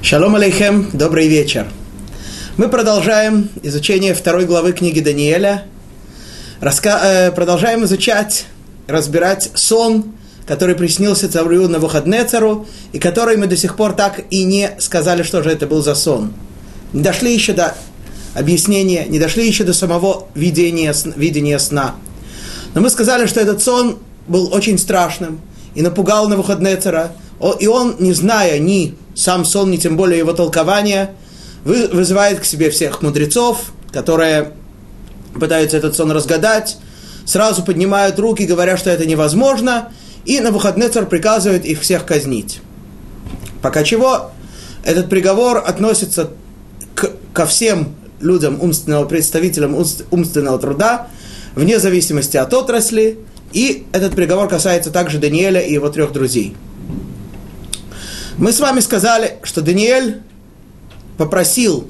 Шалом алейхем, добрый вечер. Мы продолжаем изучение второй главы книги Даниэля. Раска... Э, продолжаем изучать, разбирать сон, который приснился царю на Навуходнецару, и который мы до сих пор так и не сказали, что же это был за сон. Не дошли еще до объяснения, не дошли еще до самого видения, видения сна. Но мы сказали, что этот сон был очень страшным и напугал Навуходнецара, и он, не зная ни сам сон, ни тем более его толкования, вызывает к себе всех мудрецов, которые пытаются этот сон разгадать, сразу поднимают руки, говоря, что это невозможно, и на выходный царь приказывает их всех казнить. Пока чего этот приговор относится к, ко всем людям, умственного, представителям умственного труда, вне зависимости от отрасли, и этот приговор касается также Даниэля и его трех друзей – мы с вами сказали, что Даниэль попросил,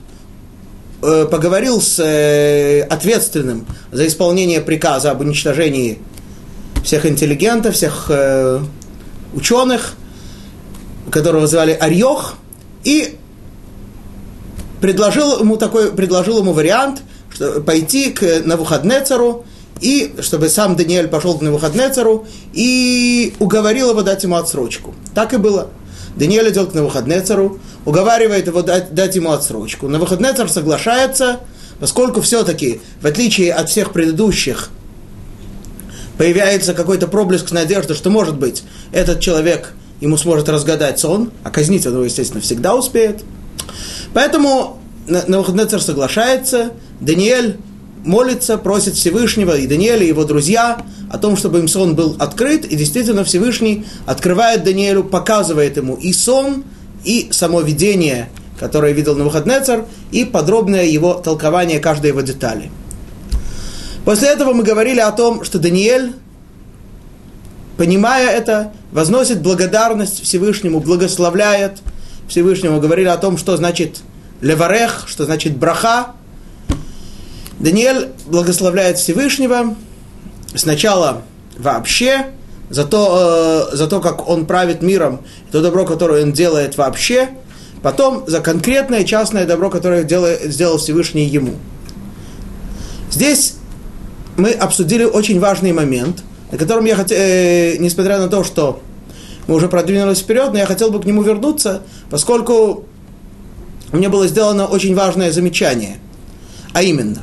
э, поговорил с э, ответственным за исполнение приказа об уничтожении всех интеллигентов, всех э, ученых, которого звали Арьох, и предложил ему такой, предложил ему вариант, что пойти к Навуходнецару, и чтобы сам Даниэль пошел к Навуходнецару и уговорил его дать ему отсрочку. Так и было. Даниэль идет к Навуходнецару, уговаривает его дать, дать ему отсрочку. Навуходнецар соглашается, поскольку все-таки, в отличие от всех предыдущих, появляется какой-то проблеск надежды, что, может быть, этот человек ему сможет разгадать сон, а казнить он его, естественно, всегда успеет. Поэтому Навуходнецар соглашается, Даниэль молится, просит Всевышнего, и Даниэль, и его друзья, о том, чтобы им сон был открыт, и действительно Всевышний открывает Даниэлю, показывает ему и сон, и само видение, которое видел на Навуходнецар, и подробное его толкование каждой его детали. После этого мы говорили о том, что Даниэль, понимая это, возносит благодарность Всевышнему, благословляет Всевышнему, говорили о том, что значит леварех, что значит браха. Даниэль благословляет Всевышнего, сначала вообще, за то, э, за то, как он правит миром, то добро, которое он делает вообще, потом за конкретное частное добро, которое делает, сделал Всевышний ему. Здесь мы обсудили очень важный момент, на котором я хотел, э, несмотря на то, что мы уже продвинулись вперед, но я хотел бы к нему вернуться, поскольку мне было сделано очень важное замечание. А именно,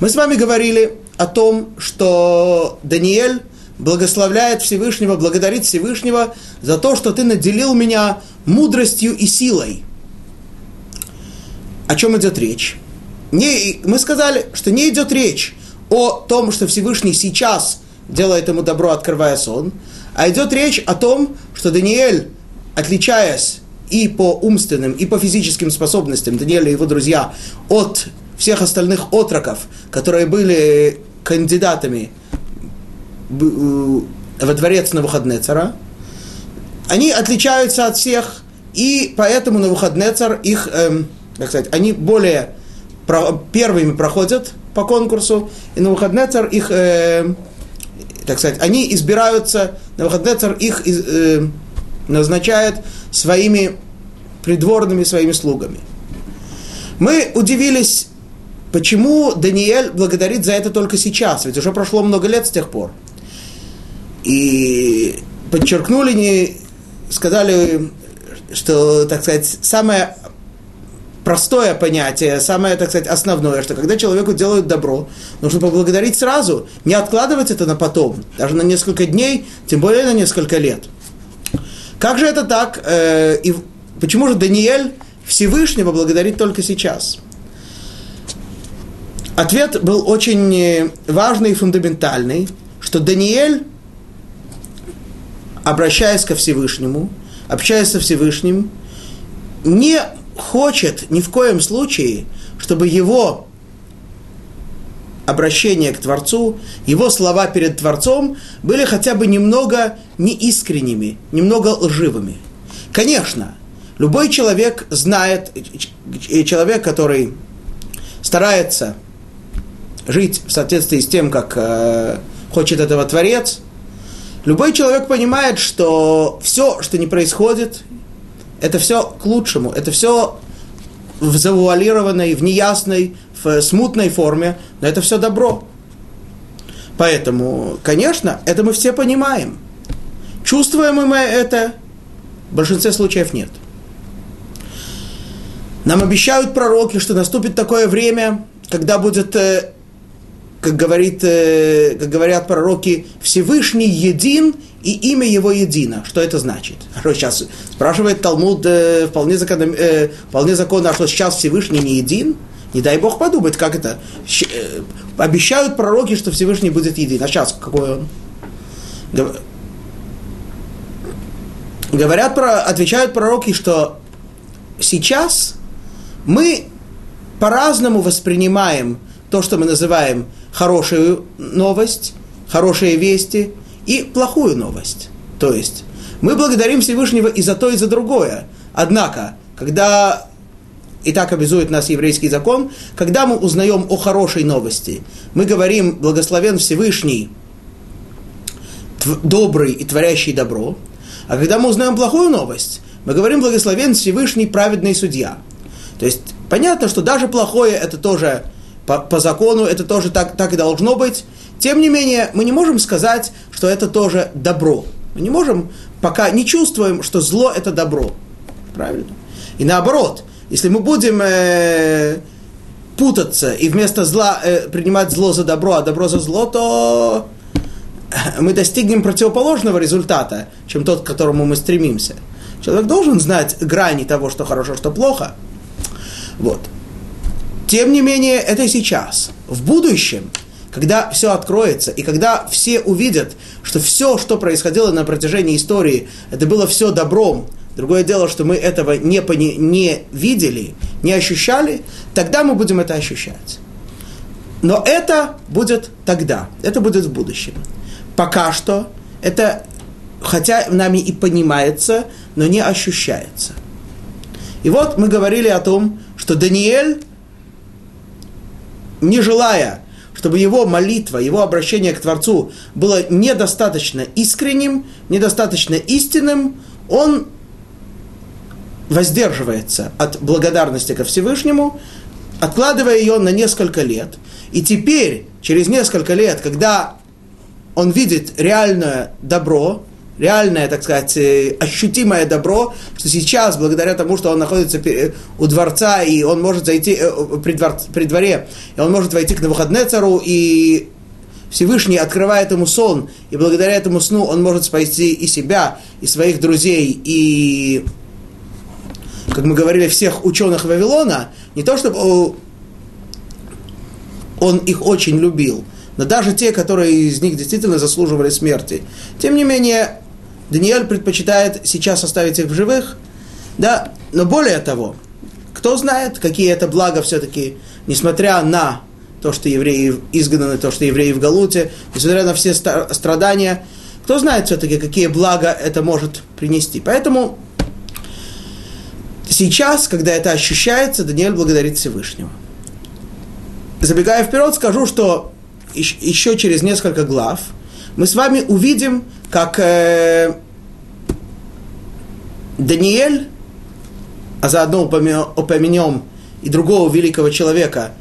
мы с вами говорили о том, что Даниэль благословляет Всевышнего, благодарит Всевышнего за то, что ты наделил меня мудростью и силой. О чем идет речь? Не, мы сказали, что не идет речь о том, что Всевышний сейчас делает ему добро, открывая сон, а идет речь о том, что Даниэль, отличаясь и по умственным, и по физическим способностям Даниэля и его друзья от всех остальных отроков, которые были кандидатами э, во дворец на выходные цара, они отличаются от всех, и поэтому на выходные цар их, эм, как сказать, они более про, первыми проходят по конкурсу, и на выходные цар их, э, так сказать, они избираются, на выходные цар их э, назначает своими придворными, своими слугами. Мы удивились Почему Даниэль благодарит за это только сейчас? Ведь уже прошло много лет с тех пор. И подчеркнули, не сказали, что, так сказать, самое простое понятие, самое, так сказать, основное, что когда человеку делают добро, нужно поблагодарить сразу, не откладывать это на потом, даже на несколько дней, тем более на несколько лет. Как же это так? Э, и почему же Даниэль Всевышнего благодарит только сейчас? Ответ был очень э, важный и фундаментальный, что Даниэль, обращаясь ко Всевышнему, общаясь со Всевышним, не хочет ни в коем случае, чтобы его обращение к Творцу, его слова перед Творцом были хотя бы немного неискренними, немного лживыми. Конечно, любой человек знает, человек, который старается жить в соответствии с тем, как э, хочет этого Творец, любой человек понимает, что все, что не происходит, это все к лучшему, это все в завуалированной, в неясной, в смутной форме, но это все добро. Поэтому, конечно, это мы все понимаем. Чувствуем мы это? В большинстве случаев нет. Нам обещают пророки, что наступит такое время, когда будет, э, как, говорит, э, как говорят пророки, Всевышний един и имя его едино. Что это значит? Сейчас спрашивает Талмуд э, вполне, законно, вполне законно, а что сейчас Всевышний не един? Не дай Бог подумать, как это. Обещают пророки, что Всевышний будет един. А сейчас какой он? Говорят, про, отвечают пророки, что сейчас мы по-разному воспринимаем то, что мы называем хорошую новость, хорошие вести и плохую новость. То есть мы благодарим Всевышнего и за то, и за другое. Однако, когда и так обязует нас еврейский закон, когда мы узнаем о хорошей новости, мы говорим «благословен Всевышний, добрый и творящий добро», а когда мы узнаем плохую новость, мы говорим «благословен Всевышний, праведный судья». То есть понятно, что даже плохое это тоже по, по закону, это тоже так, так и должно быть. Тем не менее, мы не можем сказать, что это тоже добро. Мы не можем, пока не чувствуем, что зло это добро. Правильно? И наоборот, если мы будем э, путаться и вместо зла э, принимать зло за добро, а добро за зло, то мы достигнем противоположного результата, чем тот, к которому мы стремимся. Человек должен знать грани того, что хорошо, что плохо. Вот. Тем не менее, это сейчас. В будущем, когда все откроется, и когда все увидят, что все, что происходило на протяжении истории, это было все добром, Другое дело, что мы этого не, пони, не видели, не ощущали, тогда мы будем это ощущать. Но это будет тогда, это будет в будущем. Пока что это, хотя нами и понимается, но не ощущается. И вот мы говорили о том, что Даниэль, не желая, чтобы его молитва, его обращение к Творцу было недостаточно искренним, недостаточно истинным, он воздерживается от благодарности ко Всевышнему, откладывая ее на несколько лет. И теперь, через несколько лет, когда он видит реальное добро, реальное, так сказать, э, ощутимое добро, что сейчас, благодаря тому, что он находится у дворца, и он может зайти э, при, двор, при дворе, и он может войти к Навуходнецару, и Всевышний открывает ему сон, и благодаря этому сну он может спасти и себя, и своих друзей, и как мы говорили, всех ученых Вавилона, не то чтобы он их очень любил, но даже те, которые из них действительно заслуживали смерти. Тем не менее, Даниэль предпочитает сейчас оставить их в живых, да, но более того, кто знает, какие это блага все-таки, несмотря на то, что евреи изгнаны, то, что евреи в Галуте, несмотря на все страдания, кто знает все-таки, какие блага это может принести. Поэтому Сейчас, когда это ощущается, Даниэль благодарит Всевышнего. Забегая вперед, скажу, что еще через несколько глав мы с вами увидим, как э, Даниэль, а заодно упомянем и другого великого человека,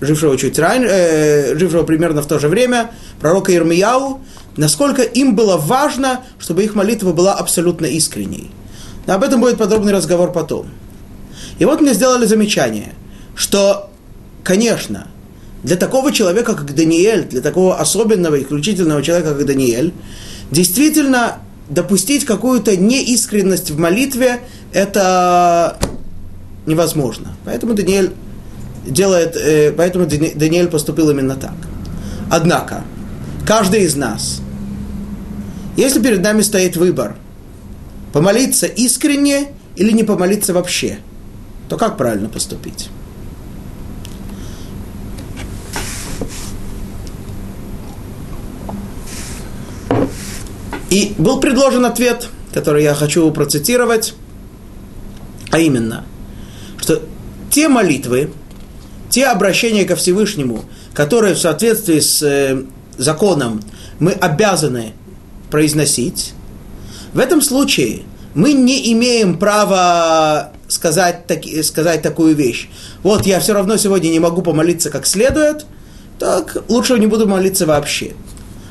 жившего чуть раньше, э, жившего примерно в то же время, пророка Ирмияу, насколько им было важно, чтобы их молитва была абсолютно искренней. Но об этом будет подробный разговор потом. И вот мне сделали замечание, что, конечно, для такого человека, как Даниэль, для такого особенного, исключительного человека, как Даниэль, действительно допустить какую-то неискренность в молитве, это невозможно. Поэтому Даниэль делает, э, поэтому Даниэль поступил именно так. Однако, каждый из нас, если перед нами стоит выбор, помолиться искренне или не помолиться вообще, то как правильно поступить? И был предложен ответ, который я хочу процитировать, а именно, что те молитвы, те обращения ко Всевышнему, которые в соответствии с э, законом мы обязаны произносить, в этом случае мы не имеем права сказать, так, сказать такую вещь. Вот я все равно сегодня не могу помолиться как следует, так лучше не буду молиться вообще.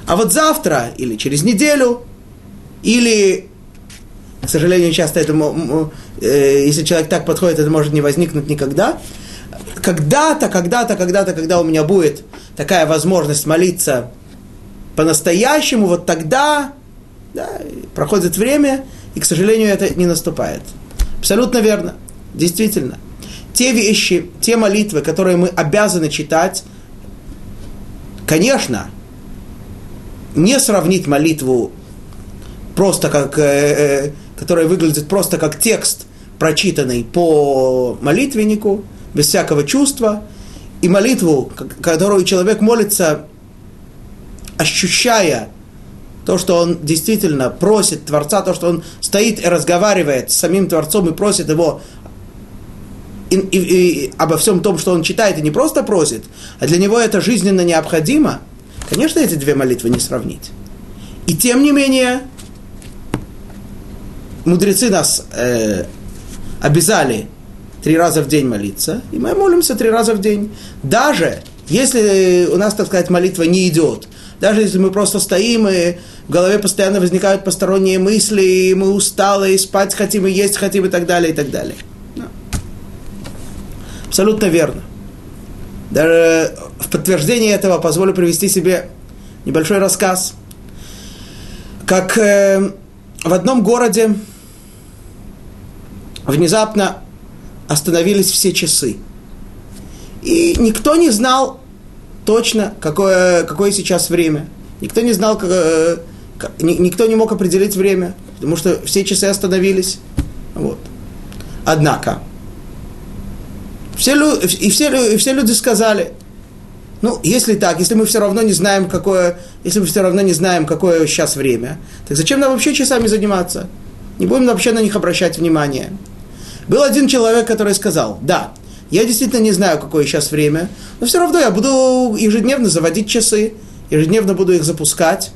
А вот завтра или через неделю, или, к сожалению, часто это, э, если человек так подходит, это может не возникнуть никогда. Когда-то, когда-то, когда-то, когда у меня будет такая возможность молиться по-настоящему, вот тогда да, проходит время, и, к сожалению, это не наступает. Абсолютно верно. Действительно. Те вещи, те молитвы, которые мы обязаны читать, конечно, не сравнить молитву просто как, э, э, которая выглядит просто как текст, прочитанный по молитвеннику, без всякого чувства, и молитву, которую человек молится, ощущая то, что он действительно просит Творца, то, что он стоит и разговаривает с самим Творцом и просит его и, и, и обо всем том, что он читает, и не просто просит, а для него это жизненно необходимо, конечно, эти две молитвы не сравнить. И тем не менее, мудрецы нас э, обязали три раза в день молиться, и мы молимся три раза в день. Даже если у нас, так сказать, молитва не идет, даже если мы просто стоим, и в голове постоянно возникают посторонние мысли, и мы усталы, и спать хотим, и есть хотим, и так далее, и так далее. Да. Абсолютно верно. Даже в подтверждение этого позволю привести себе небольшой рассказ. Как э, в одном городе внезапно остановились все часы. И никто не знал точно, какое, какое сейчас время. Никто не знал, как, э, никто не мог определить время, потому что все часы остановились. Вот. Однако, все, и, все, и все люди сказали, ну, если так, если мы все равно не знаем, какое, если мы все равно не знаем, какое сейчас время, так зачем нам вообще часами заниматься? Не будем вообще на них обращать внимание. Был один человек, который сказал, да, я действительно не знаю, какое сейчас время, но все равно я буду ежедневно заводить часы, ежедневно буду их запускать,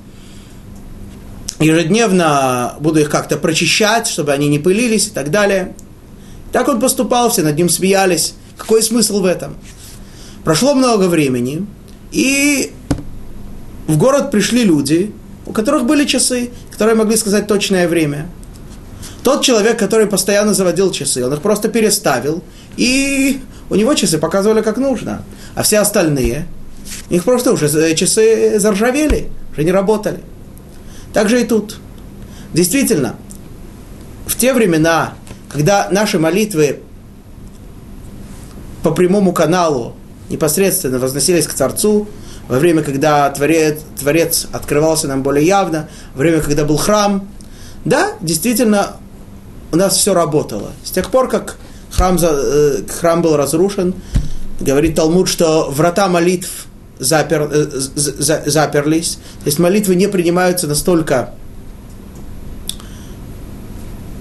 ежедневно буду их как-то прочищать, чтобы они не пылились и так далее. Так он поступал, все над ним смеялись. Какой смысл в этом? Прошло много времени, и в город пришли люди, у которых были часы, которые могли сказать точное время. Тот человек, который постоянно заводил часы, он их просто переставил, и у него часы показывали как нужно. А все остальные, их просто уже э, часы заржавели, уже не работали. Так же и тут. Действительно, в те времена, когда наши молитвы по прямому каналу непосредственно возносились к Творцу, во время, когда Творец, Творец открывался нам более явно, во время, когда был храм, да, действительно, у нас все работало. С тех пор, как храм, э, храм был разрушен, говорит Талмуд, что врата молитв запер, э, за, заперлись, то есть молитвы не принимаются настолько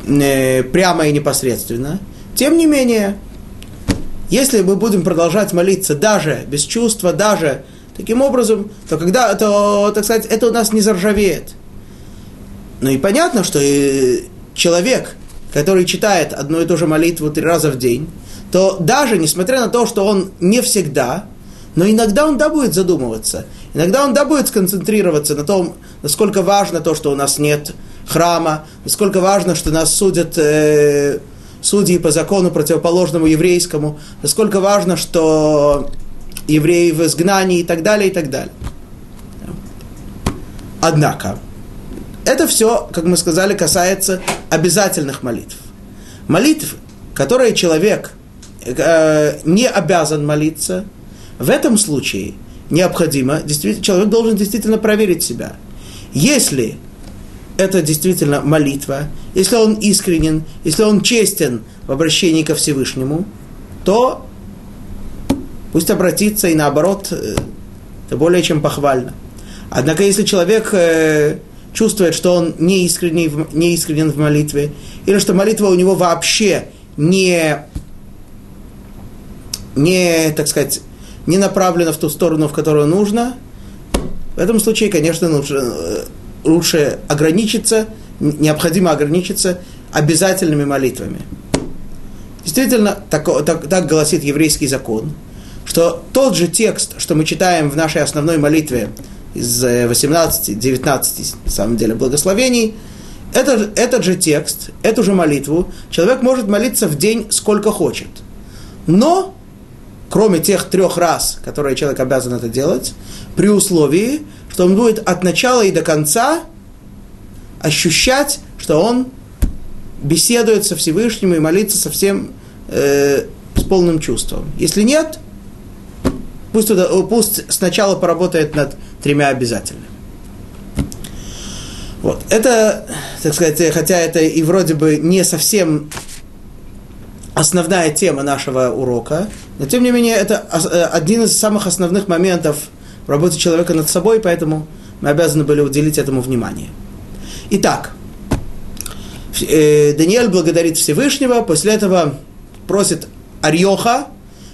э, прямо и непосредственно. Тем не менее, если мы будем продолжать молиться даже без чувства, даже таким образом, то когда, то, так сказать, это у нас не заржавеет. Ну и понятно, что человек, который читает одну и ту же молитву три раза в день, то даже несмотря на то, что он не всегда, но иногда он да будет задумываться, иногда он да будет сконцентрироваться на том, насколько важно то, что у нас нет храма, насколько важно, что нас судят э, судьи по закону противоположному еврейскому, насколько важно, что евреи в изгнании и так далее, и так далее. Однако, это все, как мы сказали, касается обязательных молитв. Молитв, которые человек э, не обязан молиться, в этом случае необходимо, действительно, человек должен действительно проверить себя. Если это действительно молитва, если он искренен, если он честен в обращении ко Всевышнему, то пусть обратится и наоборот, э, это более чем похвально. Однако, если человек э, чувствует, что он не искренен, не искренен в молитве, или что молитва у него вообще не, не, так сказать, не направлена в ту сторону, в которую нужно, в этом случае, конечно, лучше, лучше ограничиться, необходимо ограничиться обязательными молитвами. Действительно, так, так, так гласит еврейский закон, что тот же текст, что мы читаем в нашей основной молитве из 18-19, на самом деле, благословений, это, этот же текст, эту же молитву человек может молиться в день сколько хочет. Но, кроме тех трех раз, которые человек обязан это делать, при условии, что он будет от начала и до конца ощущать, что он беседует со Всевышним и молится совсем э, с полным чувством. Если нет, пусть, туда, пусть сначала поработает над тремя обязательными. Вот. Это, так сказать, хотя это и вроде бы не совсем основная тема нашего урока, но тем не менее это э, один из самых основных моментов в работе человека над собой, поэтому мы обязаны были уделить этому внимание. Итак, э, Даниэль благодарит Всевышнего, после этого просит Арьоха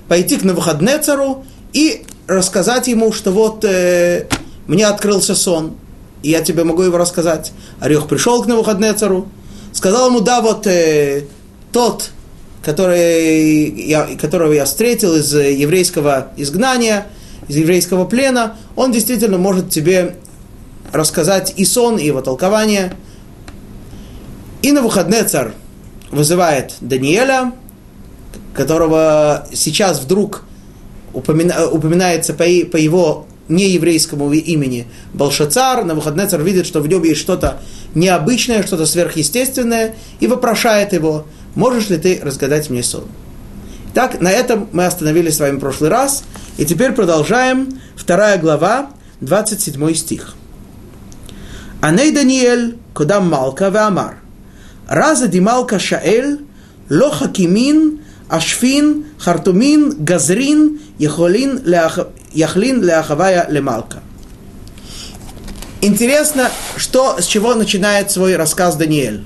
пойти к Навуходнецару и рассказать ему, что вот э, мне открылся сон, и я тебе могу его рассказать. Орех пришел к Навуходнецару, сказал ему, да, вот э, тот, который я, которого я встретил из еврейского изгнания, из еврейского плена, он действительно может тебе рассказать и сон, и его толкование. И Навуходнецар вызывает Даниэля, которого сейчас вдруг упомина, упоминается по, по его нееврейскому имени Балшацар, царь видит, что в нем есть что-то необычное, что-то сверхъестественное, и вопрошает его, можешь ли ты разгадать мне сон? Так, на этом мы остановились с вами в прошлый раз, и теперь продолжаем. Вторая глава, 27 стих. Аней Даниэль, кодам Малка Веамар. Раза Дималка Шаэль, ло хакимин, ашфин, хартумин, газрин, яхолин, яхлин ляхавая лемалка. Интересно, что, с чего начинает свой рассказ Даниэль.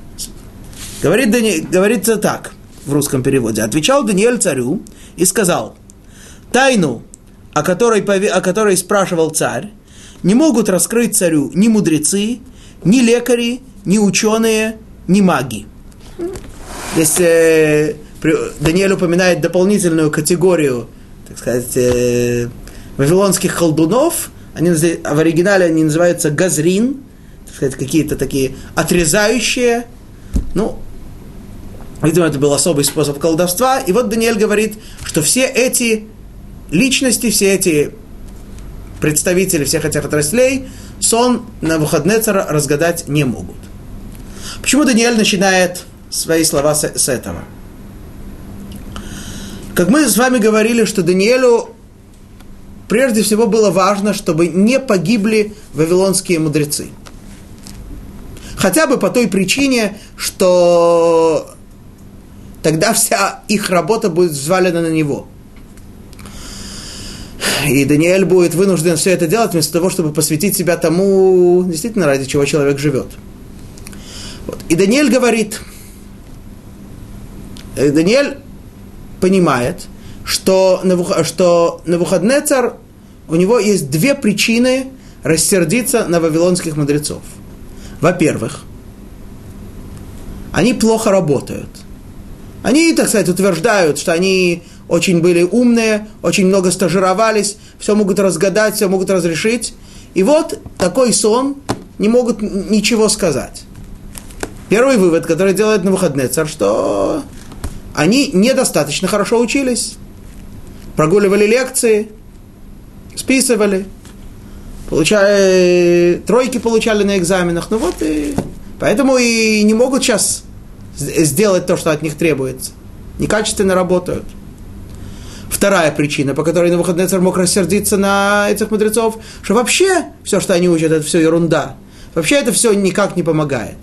Говорит, Дани, говорится так в русском переводе. Отвечал Даниэль царю и сказал, тайну, о которой, о которой спрашивал царь, не могут раскрыть царю ни мудрецы, ни лекари, ни ученые, ни маги. Здесь э, Даниэль упоминает дополнительную категорию, так сказать, э, вавилонских колдунов, они, в оригинале они называются газрин, так сказать, какие-то такие отрезающие, ну, видимо, это был особый способ колдовства, и вот Даниэль говорит, что все эти личности, все эти представители всех этих отраслей сон на выходные цара разгадать не могут. Почему Даниэль начинает свои слова с, с этого? Как мы с вами говорили, что Даниэлю прежде всего было важно, чтобы не погибли вавилонские мудрецы. Хотя бы по той причине, что тогда вся их работа будет взвалена на него. И Даниэль будет вынужден все это делать вместо того, чтобы посвятить себя тому, действительно, ради чего человек живет. Вот. И Даниэль говорит, э, Даниэль понимает, что, что Навуходнецар, у него есть две причины рассердиться на вавилонских мудрецов. Во-первых, они плохо работают. Они, так сказать, утверждают, что они очень были умные, очень много стажировались, все могут разгадать, все могут разрешить. И вот такой сон не могут ничего сказать. Первый вывод, который делает на выходные царь, что они недостаточно хорошо учились. Прогуливали лекции, списывали, получали, тройки получали на экзаменах. Ну вот и поэтому и не могут сейчас сделать то, что от них требуется. Некачественно работают. Вторая причина, по которой на выходные царь мог рассердиться на этих мудрецов, что вообще все, что они учат, это все ерунда. Вообще это все никак не помогает.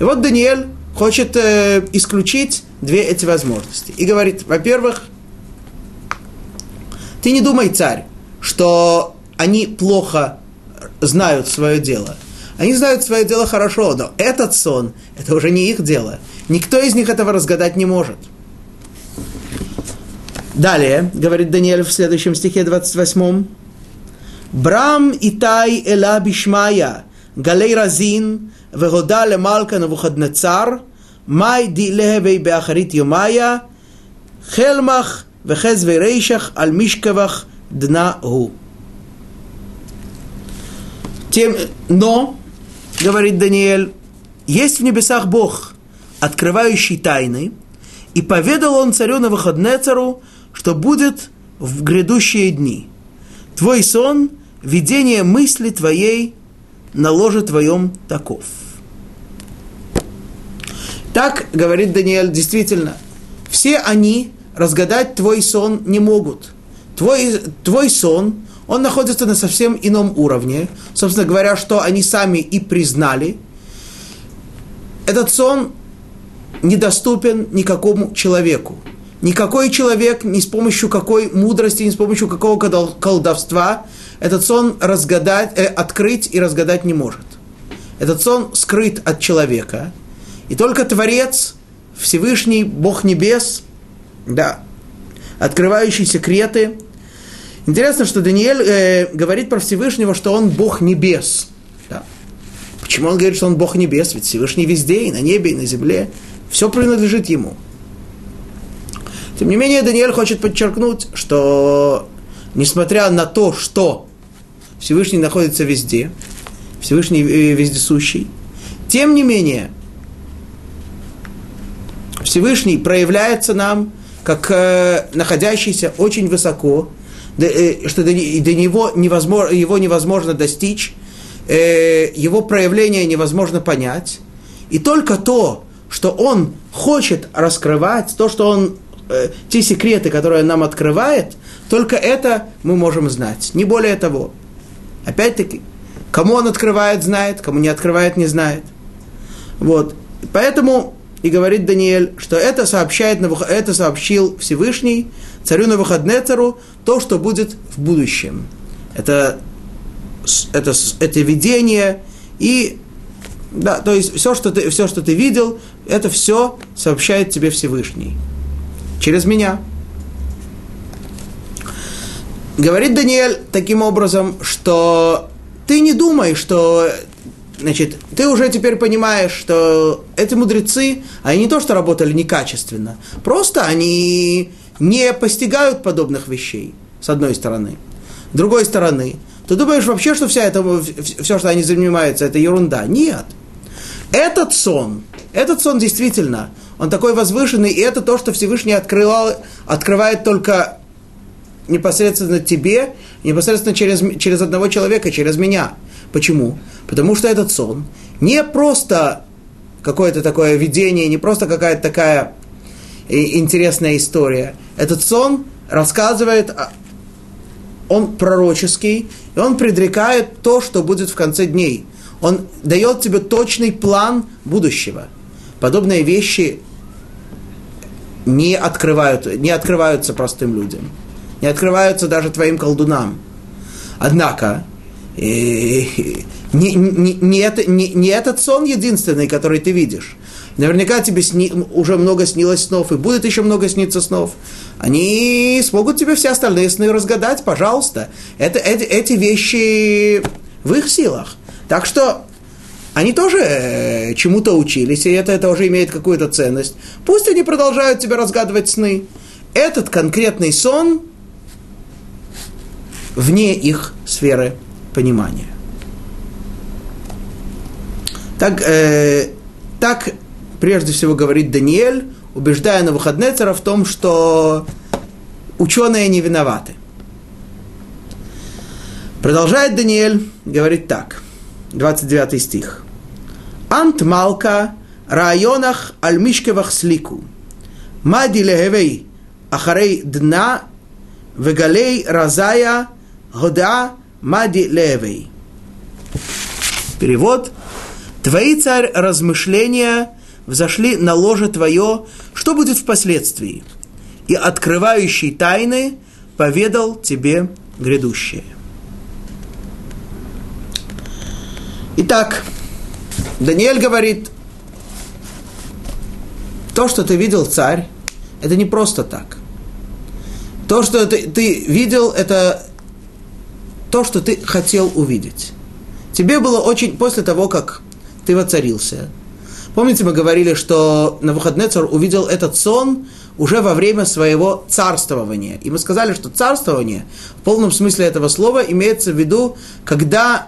И вот Даниэль хочет э, исключить две эти возможности. И говорит, во-первых, ты не думай, царь, что они плохо знают свое дело. Они знают свое дело хорошо, но этот сон, это уже не их дело. Никто из них этого разгадать не может. Далее, говорит Даниэль в следующем стихе 28. Брам Итай Эла Бишмая, Галей Разин, Вегода Лемалка Навуходнецар, май ди левей беахарит юмая, хелмах вехез верейшах аль мишкавах дна гу. Тем, но, говорит Даниэль, есть в небесах Бог, открывающий тайны, и поведал он царю на выходне цару, что будет в грядущие дни. Твой сон, видение мысли твоей на ложе твоем таков. Так говорит Даниэль, действительно, все они разгадать твой сон не могут. Твой, твой сон, он находится на совсем ином уровне. Собственно говоря, что они сами и признали. Этот сон недоступен никакому человеку. Никакой человек ни с помощью какой мудрости, ни с помощью какого колдовства этот сон разгадать, э, открыть и разгадать не может. Этот сон скрыт от человека. И только Творец, Всевышний, Бог Небес, да, открывающий секреты. Интересно, что Даниэль э, говорит про Всевышнего, что он Бог Небес. Да. Почему он говорит, что он Бог Небес? Ведь Всевышний везде, и на небе, и на земле. Все принадлежит ему. Тем не менее, Даниэль хочет подчеркнуть, что несмотря на то, что Всевышний находится везде, Всевышний э, вездесущий, тем не менее, Всевышний проявляется нам как э, находящийся очень высоко, да, э, что до, до него невозможно, его невозможно достичь, э, его проявление невозможно понять. И только то, что он хочет раскрывать, то, что он, э, те секреты, которые он нам открывает, только это мы можем знать, не более того. Опять-таки, кому он открывает, знает, кому не открывает, не знает. Вот. Поэтому и говорит Даниэль, что это сообщает, это сообщил Всевышний царю на выходне цару то, что будет в будущем. Это, это, это видение и да, то есть все что, ты, все, что ты видел, это все сообщает тебе Всевышний. Через меня. Говорит Даниэль таким образом, что ты не думай, что значит, ты уже теперь понимаешь, что эти мудрецы, они не то что работали некачественно, просто они не постигают подобных вещей, с одной стороны. С другой стороны, ты думаешь вообще, что вся это, все, что они занимаются, это ерунда? Нет. Этот сон, этот сон действительно, он такой возвышенный, и это то, что Всевышний открывал, открывает только непосредственно тебе, непосредственно через, через одного человека, через меня. Почему? Потому что этот сон не просто какое-то такое видение, не просто какая-то такая интересная история. Этот сон рассказывает, он пророческий, и он предрекает то, что будет в конце дней. Он дает тебе точный план будущего. Подобные вещи не, открывают, не открываются простым людям не открываются даже твоим колдунам. Однако, не, не, не, это, не, не этот сон единственный, который ты видишь. Наверняка тебе сни, уже много снилось снов, и будет еще много сниться снов. Они смогут тебе все остальные сны разгадать, пожалуйста. Это, эти, эти вещи в их силах. Так что они тоже э, чему-то учились, и это тоже имеет какую-то ценность. Пусть они продолжают тебе разгадывать сны. Этот конкретный сон вне их сферы понимания. Так, э, так прежде всего говорит Даниэль, убеждая на Навуходнецера в том, что ученые не виноваты. Продолжает Даниэль, говорит так, 29 стих. Ант Малка районах альмишкевах слику. Мади лехевей ахарей дна вегалей разая Года Мади Левей. Перевод. Твои, царь, размышления взошли на ложе твое, что будет впоследствии? И открывающий тайны поведал тебе грядущее. Итак, Даниэль говорит, то, что ты видел, царь, это не просто так. То, что ты, ты видел, это то, что ты хотел увидеть. Тебе было очень, после того, как ты воцарился, Помните, мы говорили, что Навуходнецар увидел этот сон уже во время своего царствования. И мы сказали, что царствование в полном смысле этого слова имеется в виду, когда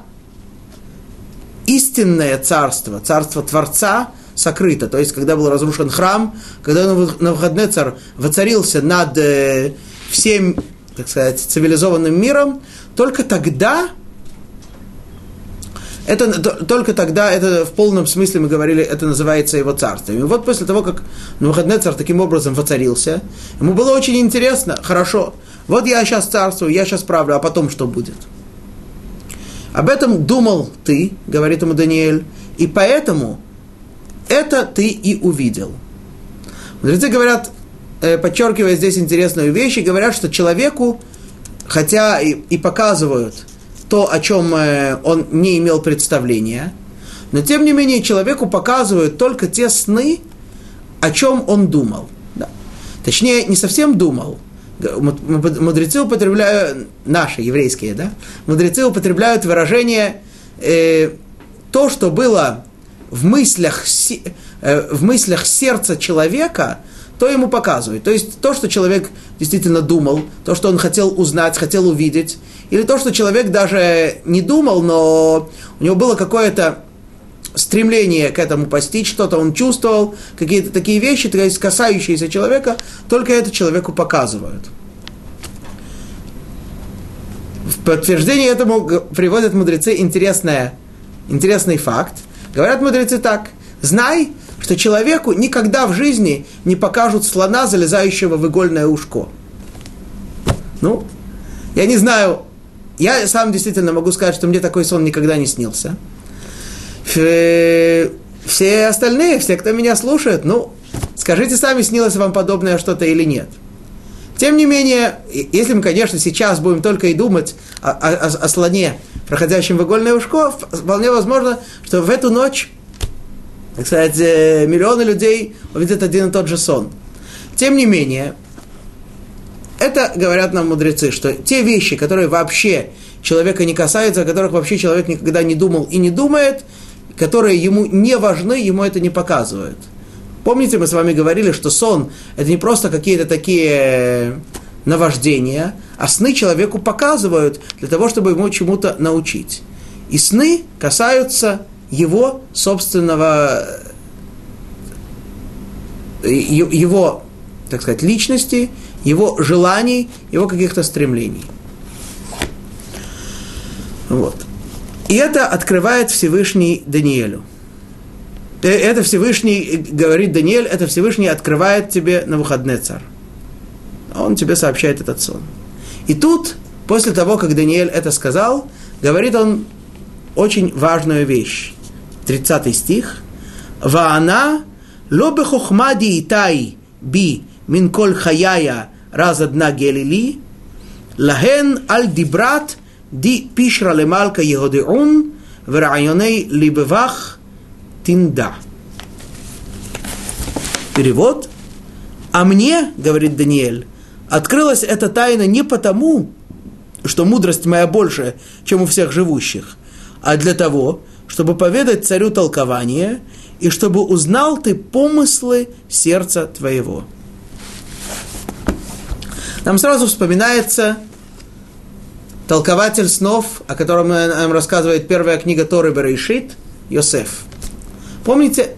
истинное царство, царство Творца, сокрыто. То есть, когда был разрушен храм, когда Навуходнецар воцарился над э, всем, так сказать, цивилизованным миром, только тогда это только тогда, это в полном смысле мы говорили, это называется его царством. И вот после того, как Навуходнецар таким образом воцарился, ему было очень интересно, хорошо, вот я сейчас царствую, я сейчас правлю, а потом что будет? Об этом думал ты, говорит ему Даниэль, и поэтому это ты и увидел. Мудрецы говорят, э, подчеркивая здесь интересную вещь, говорят, что человеку, хотя и, и показывают – то, о чем э, он не имел представления, но тем не менее человеку показывают только те сны, о чем он думал. Да. Точнее, не совсем думал. Мудрецы употребляют, наши еврейские, да, мудрецы употребляют выражение э, то, что было в мыслях, э, в мыслях сердца человека – то ему показывают. То есть то, что человек действительно думал, то, что он хотел узнать, хотел увидеть, или то, что человек даже не думал, но у него было какое-то стремление к этому постичь, что-то он чувствовал, какие-то такие вещи, то есть касающиеся человека, только это человеку показывают. В подтверждение этому приводят мудрецы интересное, интересный факт. Говорят мудрецы так. Знай, что человеку никогда в жизни не покажут слона, залезающего в игольное ушко. Ну, я не знаю, я сам действительно могу сказать, что мне такой сон никогда не снился. Все остальные, все, кто меня слушает, ну, скажите сами, снилось вам подобное что-то или нет. Тем не менее, если мы, конечно, сейчас будем только и думать о, о, о слоне, проходящем в игольное ушко, вполне возможно, что в эту ночь так сказать, миллионы людей увидят один и тот же сон. Тем не менее, это говорят нам мудрецы, что те вещи, которые вообще человека не касаются, о которых вообще человек никогда не думал и не думает, которые ему не важны, ему это не показывают. Помните, мы с вами говорили, что сон – это не просто какие-то такие наваждения, а сны человеку показывают для того, чтобы ему чему-то научить. И сны касаются его собственного, э, его, так сказать, личности, его желаний, его каких-то стремлений. Вот. И это открывает Всевышний Даниэлю. Э, это Всевышний, э, говорит Даниэль, это Всевышний открывает тебе на выходный царь. Он тебе сообщает этот сон. И тут, после того, как Даниэль это сказал, говорит он очень важную вещь. 30 стих, «Ваана ло итай би мин коль хаяя раз одна гелили, лахен аль дибрат ди пишра лемалка егодеун, верайоней либевах тинда». Перевод. «А мне, — говорит Даниэль, — открылась эта тайна не потому, что мудрость моя больше, чем у всех живущих, а для того, — чтобы поведать царю толкование, и чтобы узнал ты помыслы сердца твоего. Нам сразу вспоминается толкователь снов, о котором нам рассказывает первая книга Торы Берешит, Йосеф. Помните,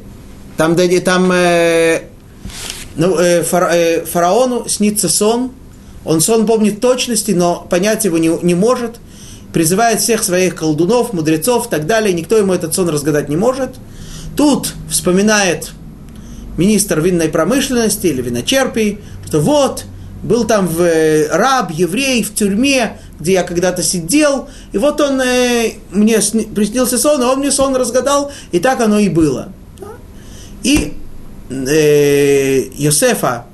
там, там э, ну, э, фара, э, фараону снится сон, он сон помнит точности, но понять его не, не может – призывает всех своих колдунов, мудрецов и так далее, никто ему этот сон разгадать не может. Тут вспоминает министр винной промышленности или виночерпий, что вот, был там в, э, раб, еврей в тюрьме, где я когда-то сидел, и вот он э, мне сни, приснился сон, и он мне сон разгадал, и так оно и было. И э, Йосефа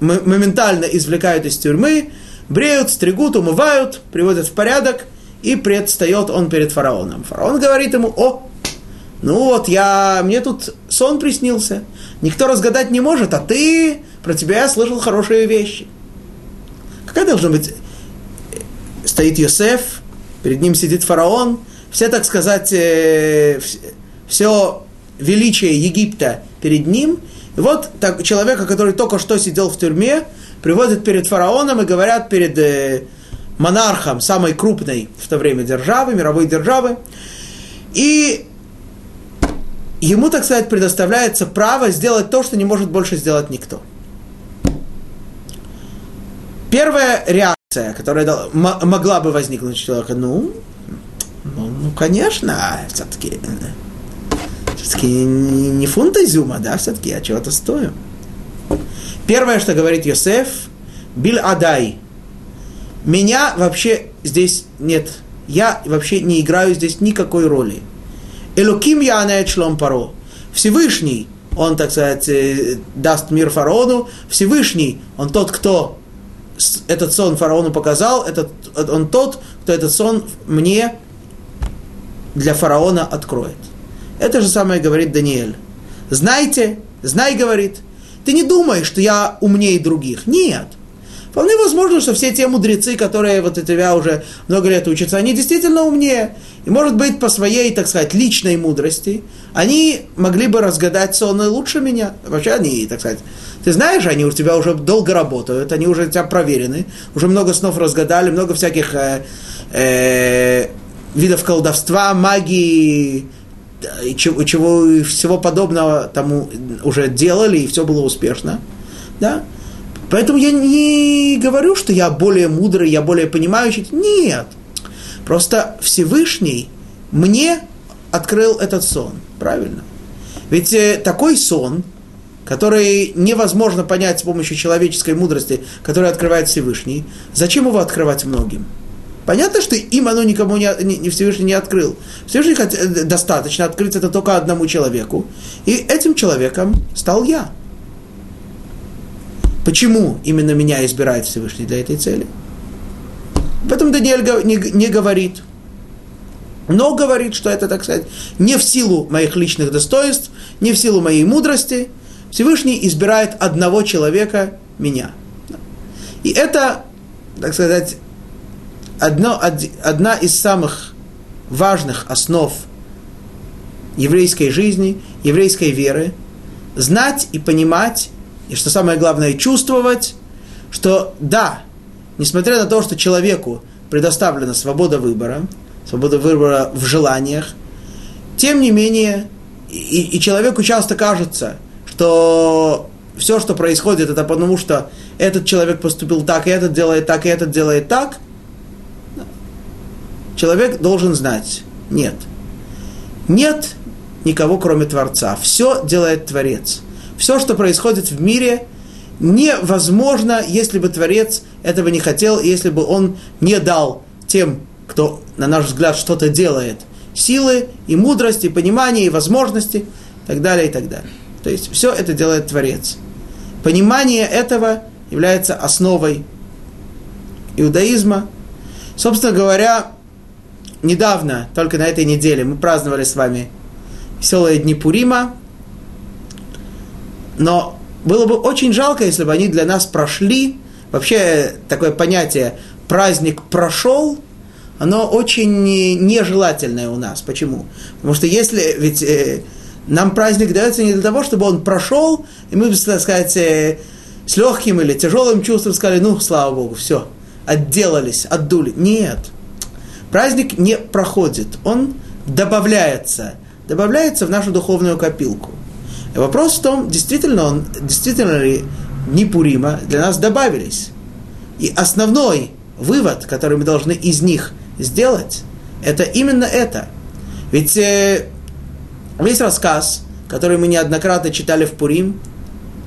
моментально извлекают из тюрьмы, бреют, стригут, умывают, приводят в порядок, и предстает он перед фараоном. Фараон говорит ему, о, ну вот я, мне тут сон приснился, никто разгадать не может, а ты, про тебя я слышал хорошие вещи. Какая должна быть? Стоит Йосеф, перед ним сидит фараон, все, так сказать, э, все величие Египта перед ним. И вот так, человека, который только что сидел в тюрьме, приводят перед фараоном и говорят перед э, монархом самой крупной в то время державы, мировой державы. И ему, так сказать, предоставляется право сделать то, что не может больше сделать никто. Первая реакция, которая могла бы возникнуть у человека, ну, ну, ну конечно, все-таки, все-таки не фунт изюма, да, все-таки я чего-то стою. Первое, что говорит Йосеф, Бил Адай. Меня вообще здесь нет. Я вообще не играю здесь никакой роли. Элуким я шлом паро. Всевышний, он, так сказать, э, даст мир фараону. Всевышний, он тот, кто этот сон фараону показал, этот, он тот, кто этот сон мне для фараона откроет. Это же самое говорит Даниэль. Знайте, знай, говорит, ты не думаешь, что я умнее других. Нет. Вполне возможно, что все те мудрецы, которые вот у тебя уже много лет учатся, они действительно умнее. И, может быть, по своей, так сказать, личной мудрости, они могли бы разгадать сонны лучше меня. Вообще они, так сказать, ты знаешь, они у тебя уже долго работают, они уже тебя проверены, уже много снов разгадали, много всяких э, э, видов колдовства, магии, и чего, чего всего подобного тому уже делали, и все было успешно. Да? Поэтому я не говорю, что я более мудрый, я более понимающий. Нет. Просто Всевышний мне открыл этот сон. Правильно? Ведь э, такой сон, который невозможно понять с помощью человеческой мудрости, который открывает Всевышний, зачем его открывать многим? Понятно, что им оно никому не, не, Всевышний не открыл. Всевышний э, достаточно открыть это только одному человеку. И этим человеком стал я. Почему именно меня избирает Всевышний для этой цели? Об этом Даниэль не, не говорит. Но говорит, что это, так сказать, не в силу моих личных достоинств, не в силу моей мудрости. Всевышний избирает одного человека, меня. И это, так сказать, одно, одна из самых важных основ еврейской жизни, еврейской веры, знать и понимать и что самое главное, чувствовать, что да, несмотря на то, что человеку предоставлена свобода выбора, свобода выбора в желаниях, тем не менее, и, и человеку часто кажется, что все, что происходит, это потому, что этот человек поступил так, и этот делает так, и этот делает так. Человек должен знать, нет, нет никого, кроме Творца. Все делает Творец все, что происходит в мире, невозможно, если бы Творец этого не хотел, если бы он не дал тем, кто, на наш взгляд, что-то делает, силы и мудрости, и понимания, и возможности, и так далее, и так далее. То есть все это делает Творец. Понимание этого является основой иудаизма. Собственно говоря, недавно, только на этой неделе, мы праздновали с вами веселые дни Пурима, но было бы очень жалко, если бы они для нас прошли. Вообще такое понятие «праздник прошел», оно очень нежелательное у нас. Почему? Потому что если, ведь э, нам праздник дается не для того, чтобы он прошел, и мы, так сказать, э, с легким или тяжелым чувством сказали, ну, слава Богу, все, отделались, отдули. Нет. Праздник не проходит, он добавляется, добавляется в нашу духовную копилку – вопрос в том, действительно, он, действительно ли дни Пурима для нас добавились. И основной вывод, который мы должны из них сделать, это именно это. Ведь э, весь рассказ, который мы неоднократно читали в Пурим,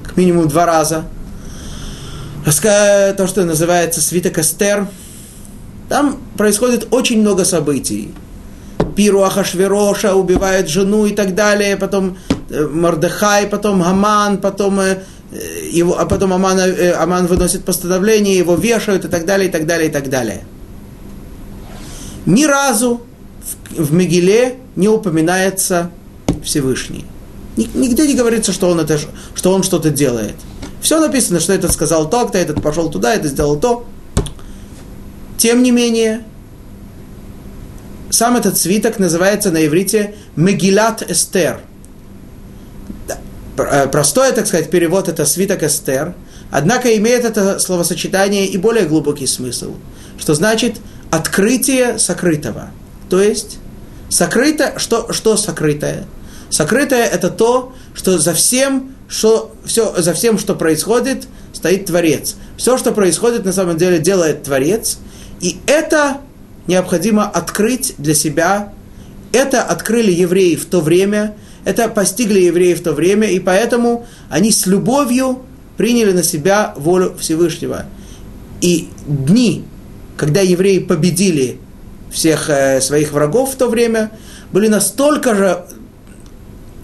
как минимум два раза, рассказ, то, что называется свиток Эстер, там происходит очень много событий. Пиру Ахашвероша убивает жену и так далее, потом Э, Мордехай, потом Аман, потом э, его, а потом Аман, э, Аман выносит постановление, его вешают и так далее, и так далее, и так далее. Ни разу в, в Мегиле не упоминается Всевышний. Нигде не говорится, что он, это, что он что-то делает. Все написано, что этот сказал то-то, этот пошел туда, это сделал то. Тем не менее, сам этот свиток называется на иврите Мегилат Эстер – простой, так сказать, перевод это свиток Эстер, однако имеет это словосочетание и более глубокий смысл, что значит открытие сокрытого. То есть сокрыто, что, что сокрытое? Сокрытое это то, что за всем, что, все, за всем, что происходит, стоит Творец. Все, что происходит, на самом деле делает Творец. И это необходимо открыть для себя. Это открыли евреи в то время – это постигли евреи в то время, и поэтому они с любовью приняли на себя волю Всевышнего. И дни, когда евреи победили всех э, своих врагов в то время, были настолько же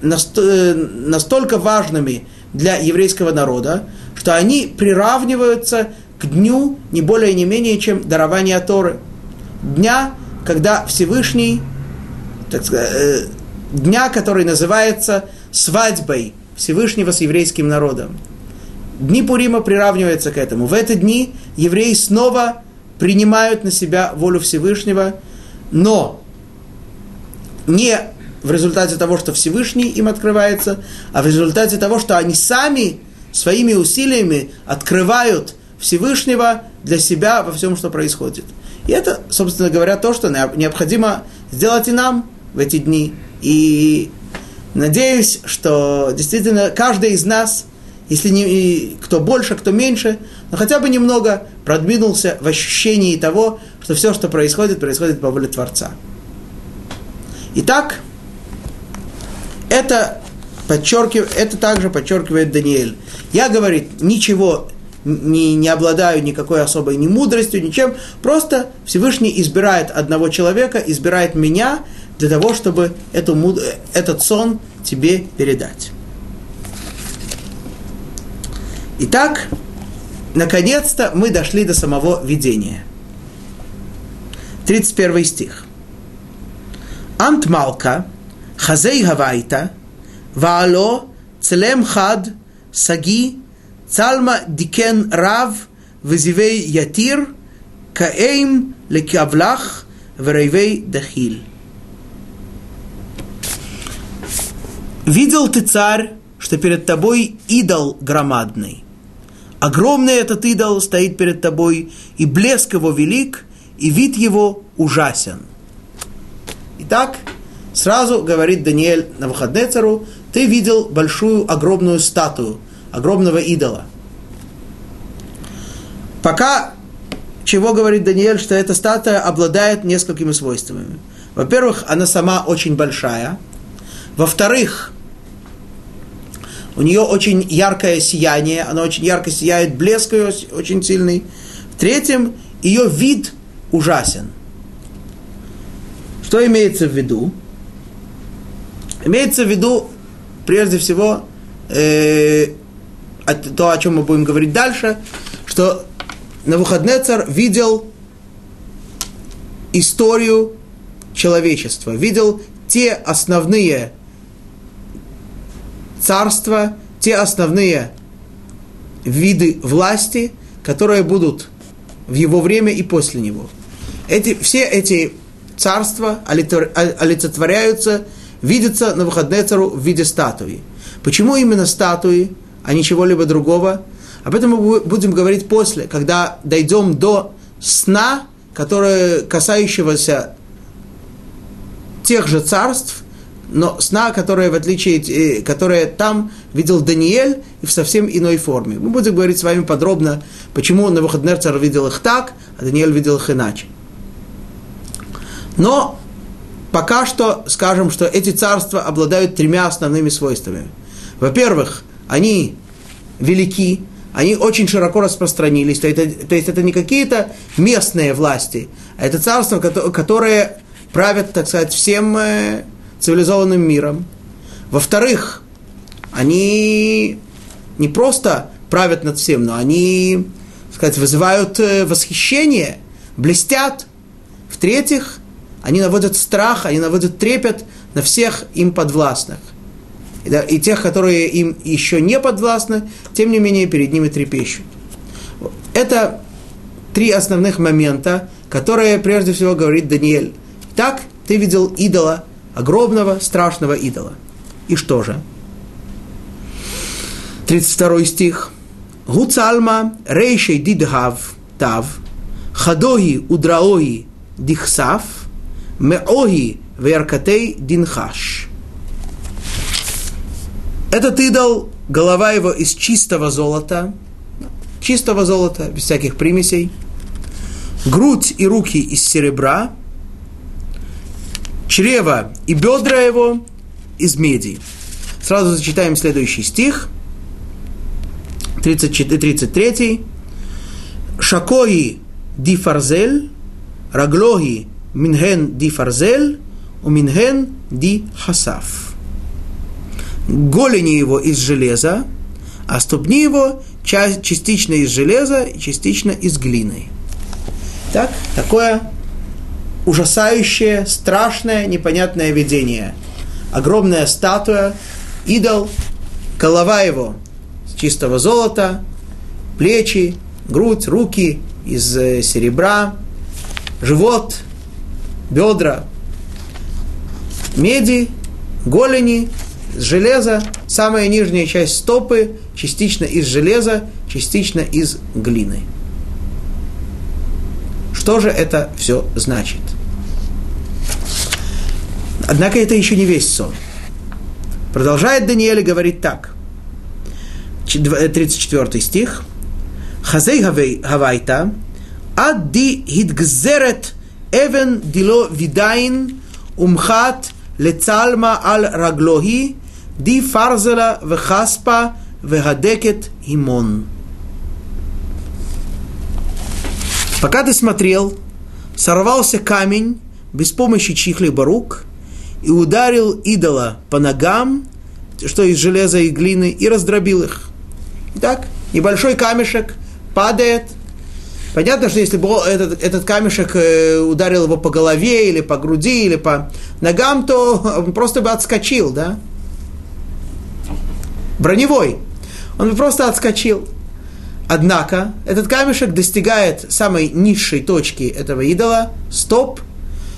э, настолько важными для еврейского народа, что они приравниваются к дню не более не менее, чем дарование Торы. Дня, когда Всевышний так сказать, э, дня, который называется свадьбой Всевышнего с еврейским народом. Дни Пурима приравниваются к этому. В эти дни евреи снова принимают на себя волю Всевышнего, но не в результате того, что Всевышний им открывается, а в результате того, что они сами своими усилиями открывают Всевышнего для себя во всем, что происходит. И это, собственно говоря, то, что необходимо сделать и нам в эти дни. И надеюсь, что действительно каждый из нас, если не кто больше, кто меньше, но хотя бы немного продвинулся в ощущении того, что все, что происходит, происходит по воле Творца. Итак, это, подчеркив, это также подчеркивает Даниэль. Я, говорит, ничего не, не обладаю никакой особой ни мудростью, ничем. Просто Всевышний избирает одного человека, избирает меня для того, чтобы эту, этот сон тебе передать. Итак, наконец-то мы дошли до самого видения. 31 стих. Ант Малка, Хазей Гавайта, Ваало, Целем Хад, Саги, Цалма Дикен Рав, Везивей Ятир, Каэйм Лекавлах, Верейвей Дахиль. Видел ты, царь, что перед тобой идол громадный. Огромный этот идол стоит перед тобой, и блеск его велик, и вид его ужасен. Итак, сразу говорит Даниэль на Навуходнецару, ты видел большую, огромную статую, огромного идола. Пока, чего говорит Даниэль, что эта статуя обладает несколькими свойствами. Во-первых, она сама очень большая. Во-вторых, у нее очень яркое сияние, она очень ярко сияет, блеск ее очень сильный. В-третьем, ее вид ужасен. Что имеется в виду? Имеется в виду, прежде всего, э, то, о чем мы будем говорить дальше, что Навуходнецар видел историю человечества, видел те основные царства, те основные виды власти, которые будут в его время и после него. Эти, все эти царства олицетворяются, видятся на выходные цару в виде статуи. Почему именно статуи, а не чего-либо другого? Об этом мы будем говорить после, когда дойдем до сна, которое касающегося тех же царств, но сна, которая в отличие, э, которая там видел Даниэль в совсем иной форме. Мы будем говорить с вами подробно, почему на выходный царь видел их так, а Даниэль видел их иначе. Но пока что скажем, что эти царства обладают тремя основными свойствами. Во-первых, они велики, они очень широко распространились, то, это, то есть это не какие-то местные власти, а это царства, которые правят, так сказать, всем э, цивилизованным миром. Во-вторых, они не просто правят над всем, но они, так сказать, вызывают э, восхищение, блестят. В-третьих, они наводят страх, они наводят трепет на всех им подвластных. И, тех, которые им еще не подвластны, тем не менее перед ними трепещут. Это три основных момента, которые прежде всего говорит Даниэль. Так, ты видел идола, огромного, страшного идола. И что же? 32 стих. Гуцалма рейшей дидгав тав, хадоги удраоги дихсав, меоги веркатей динхаш. Этот идол, голова его из чистого золота, чистого золота, без всяких примесей, грудь и руки из серебра, чрево и бедра его из меди. Сразу зачитаем следующий стих, 34, 33. Шакои ди фарзель, раглоги минген ди фарзель, у минген ди хасаф. Голени его из железа, а ступни его частично из железа и частично из глины. Так, такое ужасающее, страшное, непонятное видение. Огромная статуя, идол, голова его с чистого золота, плечи, грудь, руки из э, серебра, живот, бедра, меди, голени, железа, самая нижняя часть стопы частично из железа, частично из глины. Что же это все значит? Однако это еще не весь сон. Продолжает Даниэль и говорит так. 34 стих. Хазей хавайта, адди хидгзерет эвен дило видайн умхат лецалма аль раглохи ди фарзела вехаспа вехадекет имон. Пока ты смотрел, сорвался камень без помощи чьих-либо рук и ударил идола по ногам, что из железа и глины, и раздробил их. Итак, небольшой камешек падает. Понятно, что если бы этот, этот камешек э, ударил его по голове, или по груди, или по ногам, то он просто бы отскочил, да? Броневой. Он бы просто отскочил. Однако этот камешек достигает самой низшей точки этого идола, стоп.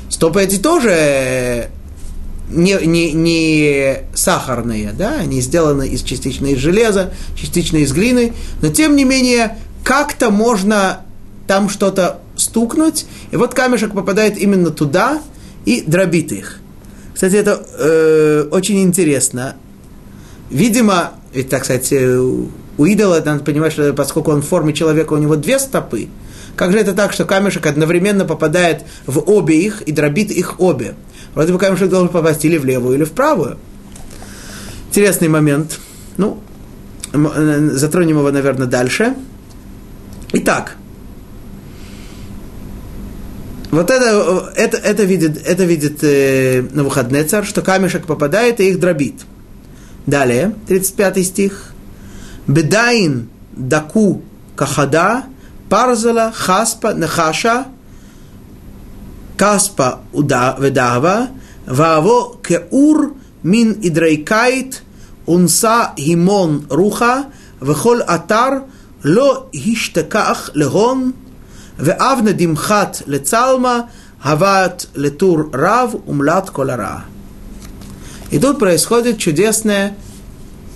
Стопы эти тоже не, не, не сахарные, да, они сделаны из частично из железа, частично из глины, но тем не менее как-то можно там что-то стукнуть, и вот камешек попадает именно туда и дробит их. Кстати, это э, очень интересно. Видимо, ведь, так сказать, э, у идола, надо понимать, что поскольку он в форме человека, у него две стопы, как же это так, что камешек одновременно попадает в обе их и дробит их обе? Вроде бы камешек должен попасть или в левую, или в правую. Интересный момент. Ну, э, затронем его, наверное, дальше. Итак, вот это, это, это видит, это видит э, Навуходнецар, что камешек попадает и их дробит. Далее, 35 стих. Бедаин даку кахада парзала хаспа нехаша каспа ведава ваво кеур мин идрейкайт унса химон руха וכל אתר לא השתכח להון, ואבנה דמחת לצלמה, הבאת לטור רב ומלט כל הרע. И тут происходит чудесное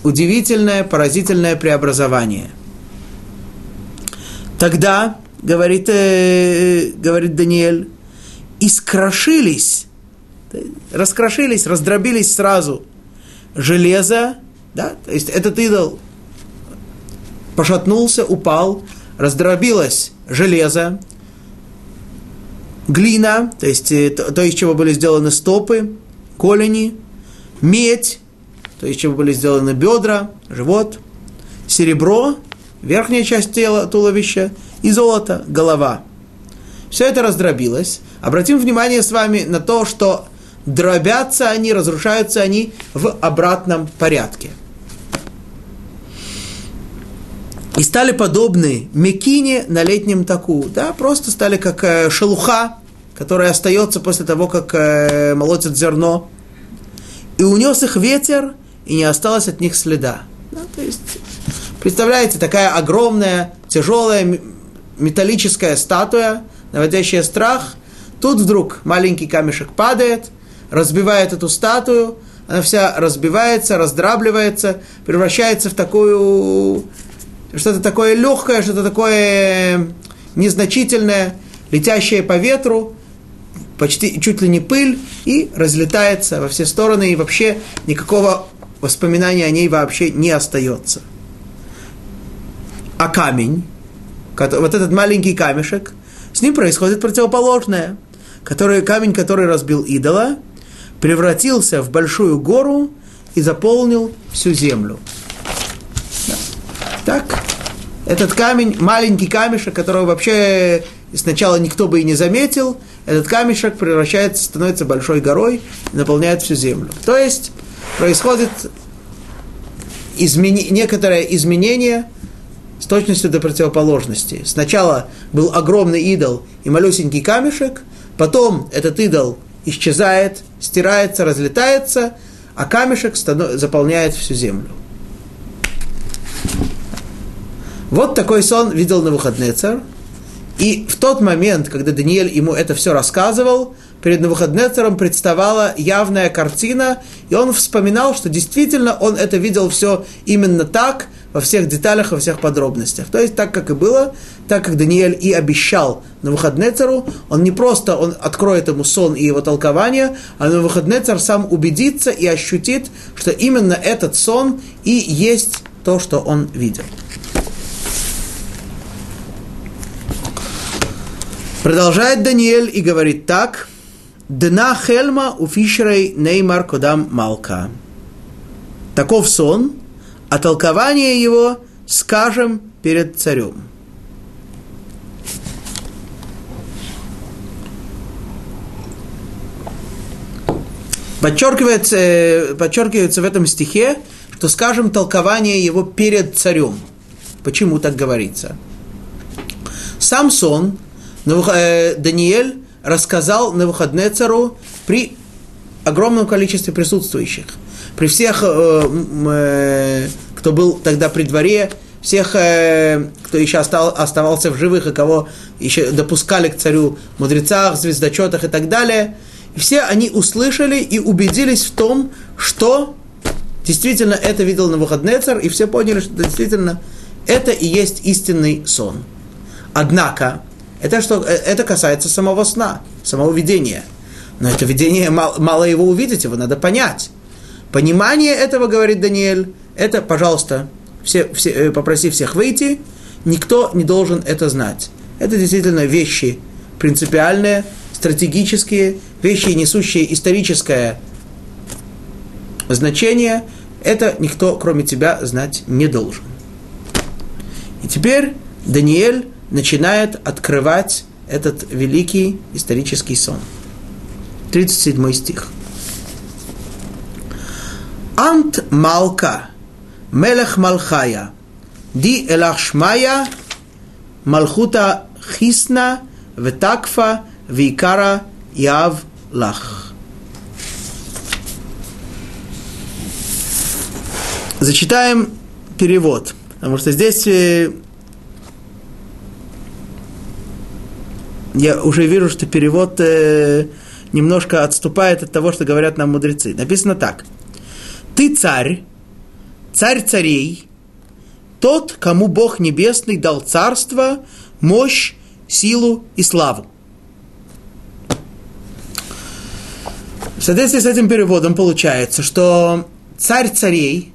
удивительное, поразительное преобразование. Тогда, говорит, э, говорит Даниэль, искрошились, раскрошились, раздробились сразу железо, да, то есть этот идол пошатнулся, упал, раздробилось железо, глина, то есть э, то, то из чего были сделаны стопы, колени, медь, то есть чего были сделаны бедра, живот, серебро, верхняя часть тела, туловища, и золото, голова. Все это раздробилось. Обратим внимание с вами на то, что дробятся они, разрушаются они в обратном порядке. И стали подобны мекине на летнем таку. Да, просто стали как э, шелуха, которая остается после того, как э, молотят зерно. И унес их ветер, и не осталось от них следа. Да, то есть, представляете, такая огромная, тяжелая металлическая статуя, наводящая страх. Тут вдруг маленький камешек падает, разбивает эту статую, она вся разбивается, раздрабливается, превращается в такую, что-то такое легкое, что-то такое незначительное, летящее по ветру, почти чуть ли не пыль, и разлетается во все стороны, и вообще никакого воспоминания о ней вообще не остается. А камень, вот этот маленький камешек, с ним происходит противоположное. Который, камень, который разбил идола, превратился в большую гору и заполнил всю землю. Так, этот камень, маленький камешек, которого вообще сначала никто бы и не заметил, этот камешек превращается, становится большой горой и наполняет всю землю. То есть происходит измени, некоторое изменение с точностью до противоположности. Сначала был огромный идол и малюсенький камешек, потом этот идол исчезает, стирается, разлетается, а камешек заполняет всю землю. Вот такой сон видел на выходные царь. И в тот момент, когда Даниэль ему это все рассказывал, перед Навуходнецером представала явная картина, и он вспоминал, что действительно он это видел все именно так, во всех деталях, во всех подробностях. То есть так, как и было, так как Даниэль и обещал на Навуходнецеру, он не просто он откроет ему сон и его толкование, а на Навуходнецер сам убедится и ощутит, что именно этот сон и есть то, что он видел. Продолжает Даниэль и говорит так. Дна хельма у фишерей неймар кодам малка. Таков сон, а толкование его скажем перед царем. Подчеркивается, подчеркивается в этом стихе, что скажем толкование его перед царем. Почему так говорится? Сам сон Э, Даниэль рассказал на выходные цару при огромном количестве присутствующих. При всех, э, э, кто был тогда при дворе, всех, кто еще оставался в живых и кого еще допускали к царю, мудрецах, звездочетах и так далее. И все они услышали и убедились в том, что действительно это видел на выходные царь, и все поняли, что действительно это и есть истинный сон. Однако, это, что, э, это касается самого сна, самого видения. Но это видение, мало, мало его увидеть, его надо понять. Понимание этого, говорит Даниэль, это, пожалуйста, все, все, э, попроси всех выйти, никто не должен это знать. Это действительно вещи принципиальные, стратегические, вещи, несущие историческое значение. Это никто, кроме тебя, знать не должен. И теперь Даниэль начинает открывать этот великий исторический сон. 37 стих. Ант Малка, Мелех Малхая, Ди Элахшмая, Малхута Хисна, Ветакфа, Викара, Яв Лах. Зачитаем перевод, потому что здесь я уже вижу, что перевод э, немножко отступает от того, что говорят нам мудрецы. Написано так. Ты царь, царь царей, тот, кому Бог Небесный дал царство, мощь, силу и славу. В соответствии с этим переводом получается, что царь царей,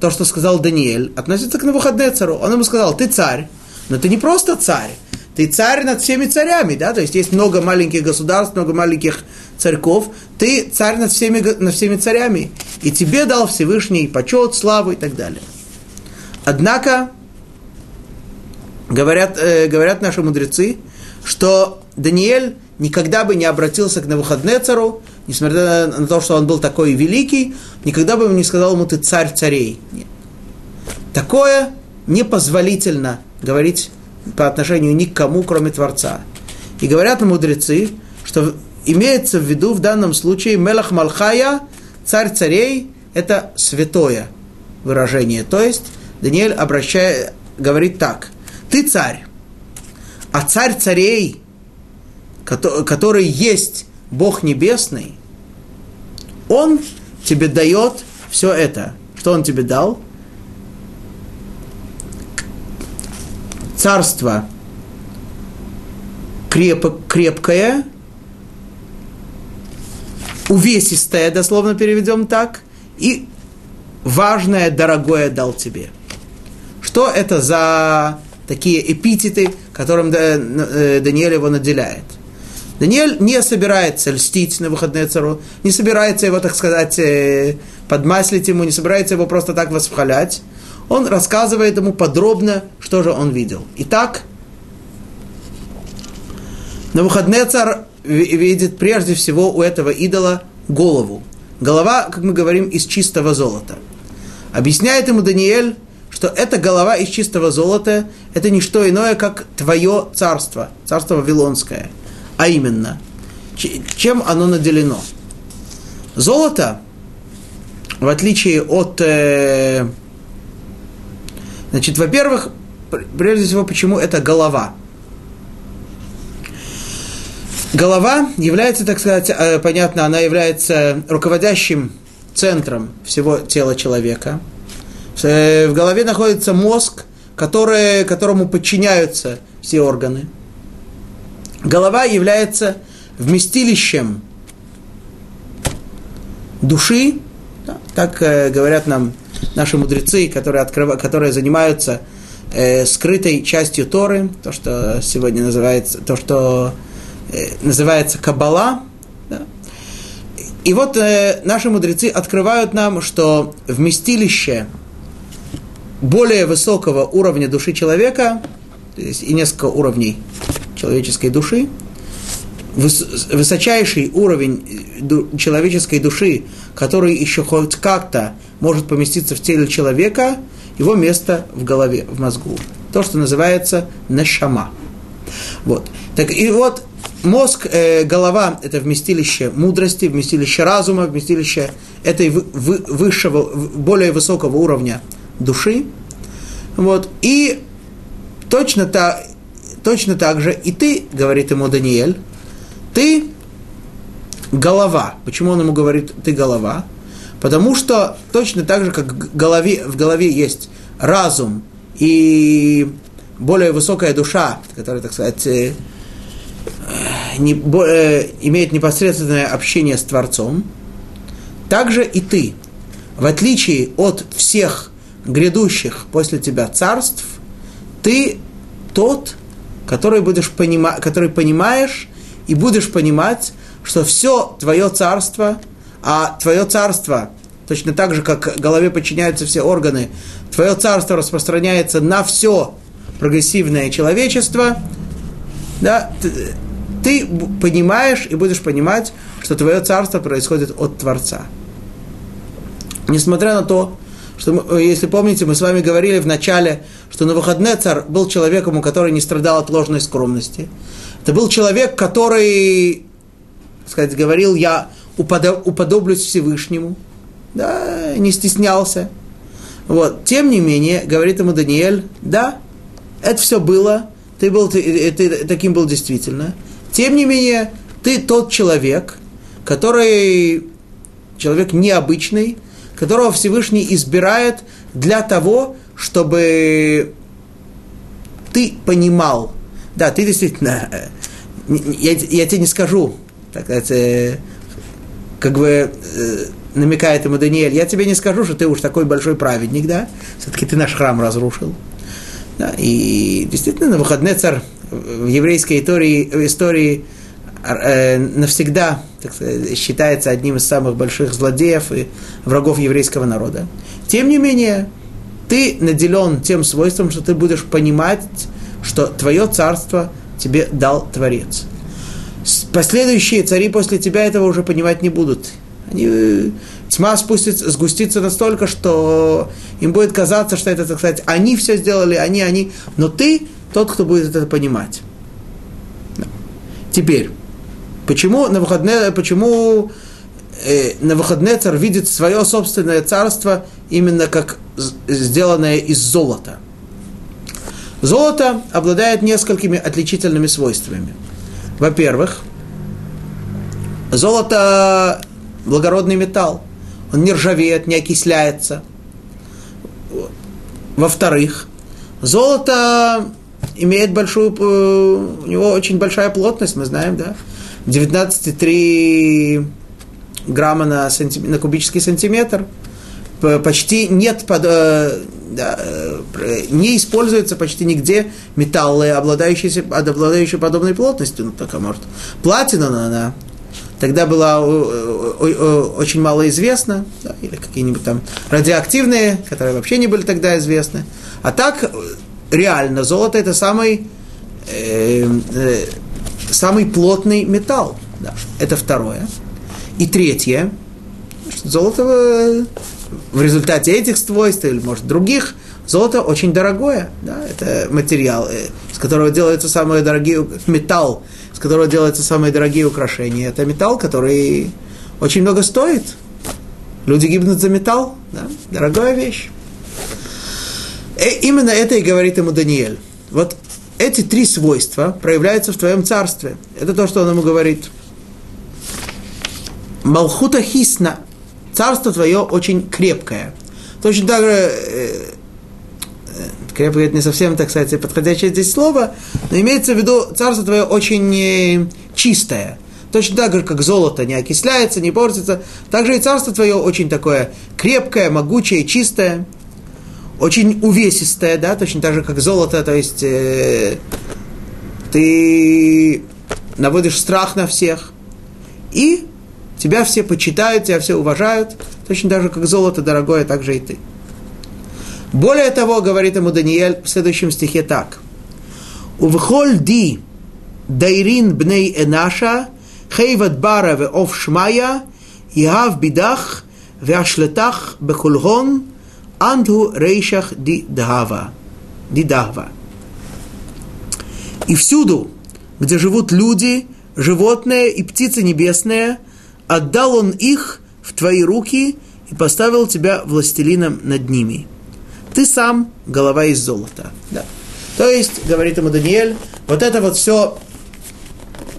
то, что сказал Даниэль, относится к Навуходнецару. Он ему сказал, ты царь, но ты не просто царь, ты царь над всеми царями, да, то есть есть много маленьких государств, много маленьких царьков, ты царь над всеми, над всеми царями, и тебе дал Всевышний почет, славу и так далее. Однако, говорят, э, говорят наши мудрецы, что Даниэль никогда бы не обратился к Навуходнецару, несмотря на то, что он был такой великий, никогда бы не сказал ему, ты царь царей. Нет. Такое непозволительно говорить по отношению ни к кому, кроме Творца. И говорят мудрецы, что имеется в виду в данном случае Мелах Малхая, царь царей, это святое выражение. То есть Даниэль обращает, говорит так, ты царь, а царь царей, который есть Бог Небесный, он тебе дает все это. Что он тебе дал? Царство креп, крепкое, увесистое, дословно переведем так, и важное, дорогое дал тебе. Что это за такие эпитеты, которым э, Даниэль его наделяет? Даниэль не собирается льстить на выходные цару, не собирается его, так сказать, э, подмаслить ему, не собирается его просто так восхвалять. Он рассказывает ему подробно, что же он видел. Итак, на выходные царь видит прежде всего у этого идола голову. Голова, как мы говорим, из чистого золота. Объясняет ему Даниэль, что эта голова из чистого золота – это не что иное, как твое царство, царство Вавилонское – а именно, чем оно наделено? Золото, в отличие от... Э, значит, во-первых, прежде всего, почему это голова? Голова является, так сказать, э, понятно, она является руководящим центром всего тела человека. Э, в голове находится мозг, который, которому подчиняются все органы – голова является вместилищем души, да, так э, говорят нам наши мудрецы, которые, открыв... которые занимаются э, скрытой частью Торы, то, что сегодня называется, то, что э, называется Каббала. Да. И вот э, наши мудрецы открывают нам, что вместилище более высокого уровня души человека, то есть и несколько уровней человеческой души, высочайший уровень э, человеческой души, который еще хоть как-то может поместиться в теле человека, его место в голове, в мозгу. То, что называется нешама. Вот. Так и вот мозг, э, голова – это вместилище мудрости, вместилище разума, вместилище этой высшего, более высокого уровня души. Вот. И точно, та, точно так же и ты, говорит ему Даниэль, ты голова. Почему он ему говорит, ты голова? Потому что точно так же, как в голове, в голове есть разум и более высокая душа, которая, так сказать, э, не, э, имеет непосредственное общение с Творцом, также и ты, в отличие от всех грядущих после тебя царств, ты тот, который, будешь понима, который понимаешь и будешь понимать, что все твое царство, а твое царство, точно так же, как голове подчиняются все органы, твое царство распространяется на все прогрессивное человечество, да, ты, ты понимаешь и будешь понимать, что твое царство происходит от Творца. Несмотря на то, что, мы, если помните, мы с вами говорили в начале, что на выходные царь был человеком, у которого не страдал от ложной скромности. Это был человек, который, сказать, говорил, я уподоблюсь Всевышнему, да, не стеснялся. Вот. Тем не менее, говорит ему Даниэль, да, это все было, ты, был, ты, ты таким был действительно. Тем не менее, ты тот человек, который, человек необычный, которого Всевышний избирает для того, чтобы ты понимал, да, ты действительно, э, я, я тебе не скажу, так сказать, э, как бы э, намекает ему Даниэль, я тебе не скажу, что ты уж такой большой праведник, да, все-таки ты наш храм разрушил. Да, и действительно, на выходные царь в еврейской истории, истории э, навсегда так сказать, считается одним из самых больших злодеев и врагов еврейского народа. Тем не менее, ты наделен тем свойством, что ты будешь понимать, что твое царство тебе дал Творец. Последующие цари после тебя этого уже понимать не будут. Они, э, тьма спустится, сгустится настолько, что им будет казаться, что это, так сказать, они все сделали, они, они. Но ты тот, кто будет это понимать. Теперь, почему на выходные, почему э, на выходные царь видит свое собственное царство именно как сделанное из золота. Золото обладает несколькими отличительными свойствами. Во-первых, золото – благородный металл. он не ржавеет, не окисляется. Во-вторых, золото имеет большую, э, у него очень большая плотность, мы знаем, да, 19,3 грамма на, сантим, на кубический сантиметр. Почти нет, под, э, да, э, не используется почти нигде металлы, обладающие, обладающие подобной плотностью. Ну, только может. Платина, она тогда была очень мало известна, да, или какие-нибудь там радиоактивные, которые вообще не были тогда известны. А так, реально, золото это самый, э, э, самый плотный металл. Да, это второе. И третье, золото э, в результате этих свойств или, может, других, золото очень дорогое. Да? Это материал, э, с которого делаются самые дорогие, металл, с которого делаются самые дорогие украшения. Это металл, который очень много стоит. Люди гибнут за металл. Да? Дорогая вещь. И э, именно это и говорит ему Даниэль. Вот эти три свойства проявляются в твоем царстве. Это то, что он ему говорит. Малхута хисна. Царство твое очень крепкое. Точно так же, э, э, крепкое это не совсем, так сказать, подходящее здесь слово, но имеется в виду, царство твое очень э, чистое. Точно так же, как золото не окисляется, не портится, так же и царство твое очень такое крепкое, могучее, чистое очень увесистая, да, точно так же, как золото, то есть э, ты наводишь страх на всех, и тебя все почитают, тебя все уважают, точно так же, как золото дорогое, так же и ты. Более того, говорит ему Даниэль в следующем стихе так. Увхоль ди дайрин бней энаша хейват бара ве ов шмая яв бидах вяшлетах бекулгон Андху рейшах ди дхава. Ди дахва. И всюду, где живут люди, животные и птицы небесные, отдал он их в твои руки и поставил тебя властелином над ними. Ты сам голова из золота. Да. То есть, говорит ему Даниэль, вот это вот все,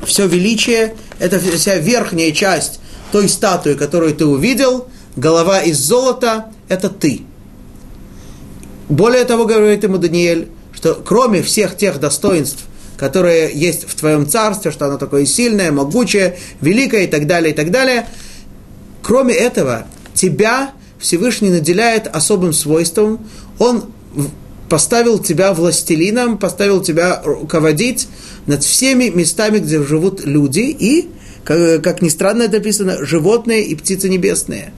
все величие, это вся верхняя часть той статуи, которую ты увидел, голова из золота, это ты. Более того, говорит ему Даниэль, что кроме всех тех достоинств, которые есть в твоем царстве, что оно такое сильное, могучее, великое и так далее, и так далее, кроме этого, тебя Всевышний наделяет особым свойством, он поставил тебя властелином, поставил тебя руководить над всеми местами, где живут люди, и, как, как ни странно это написано, животные и птицы небесные.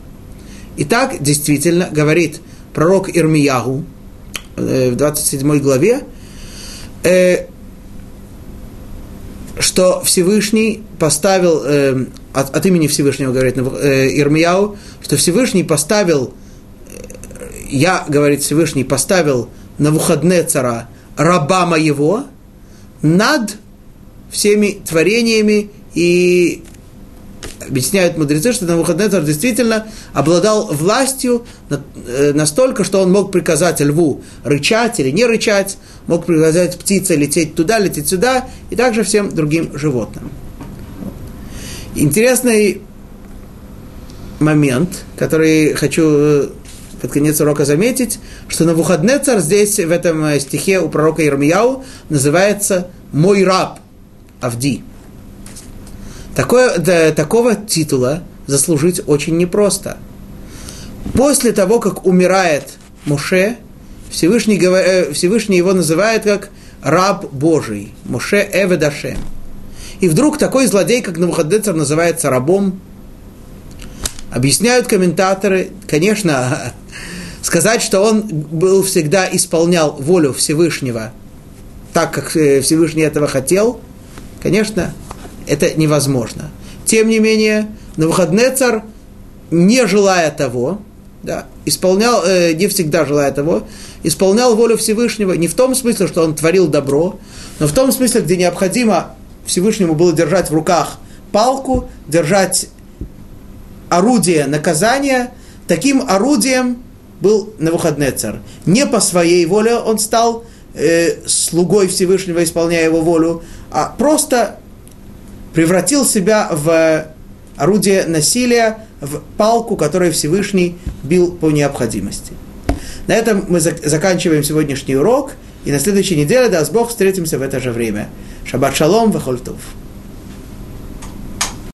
И так действительно говорит пророк Ирмиягу, Э, в 27 главе, э, что Всевышний поставил, э, от, от имени Всевышнего говорит Ирмияу, что Всевышний поставил, я, говорит Всевышний, поставил на выходные цара раба моего над всеми творениями и объясняют мудрецы, что Навуходнецар действительно обладал властью э, настолько, что он мог приказать льву рычать или не рычать, мог приказать птице лететь туда, лететь сюда, и также всем другим животным. Интересный момент, который хочу э, под конец урока заметить, что на Навуходнецар здесь, в этом э, стихе у пророка Ирмияу, называется «мой раб Авди». Такое, да, такого титула заслужить очень непросто. После того, как умирает Моше, Всевышний, э, Всевышний его называет как раб Божий, Моше Эведашем. И вдруг такой злодей, как Навуходнецар, называется рабом. Объясняют комментаторы, конечно, сказать, что он был всегда исполнял волю Всевышнего так, как э, Всевышний этого хотел, конечно, это невозможно. Тем не менее, Навуходнецар, не желая того, да, исполнял, э, не всегда желая того, исполнял волю Всевышнего не в том смысле, что он творил добро, но в том смысле, где необходимо Всевышнему было держать в руках палку, держать орудие наказания, таким орудием был Навуходнецар. Не по своей воле он стал э, слугой Всевышнего, исполняя его волю, а просто превратил себя в орудие насилия в палку, которой Всевышний бил по необходимости. На этом мы заканчиваем сегодняшний урок, и на следующей неделе, даст Бог, встретимся в это же время. Шаббат шалом, вахольтов.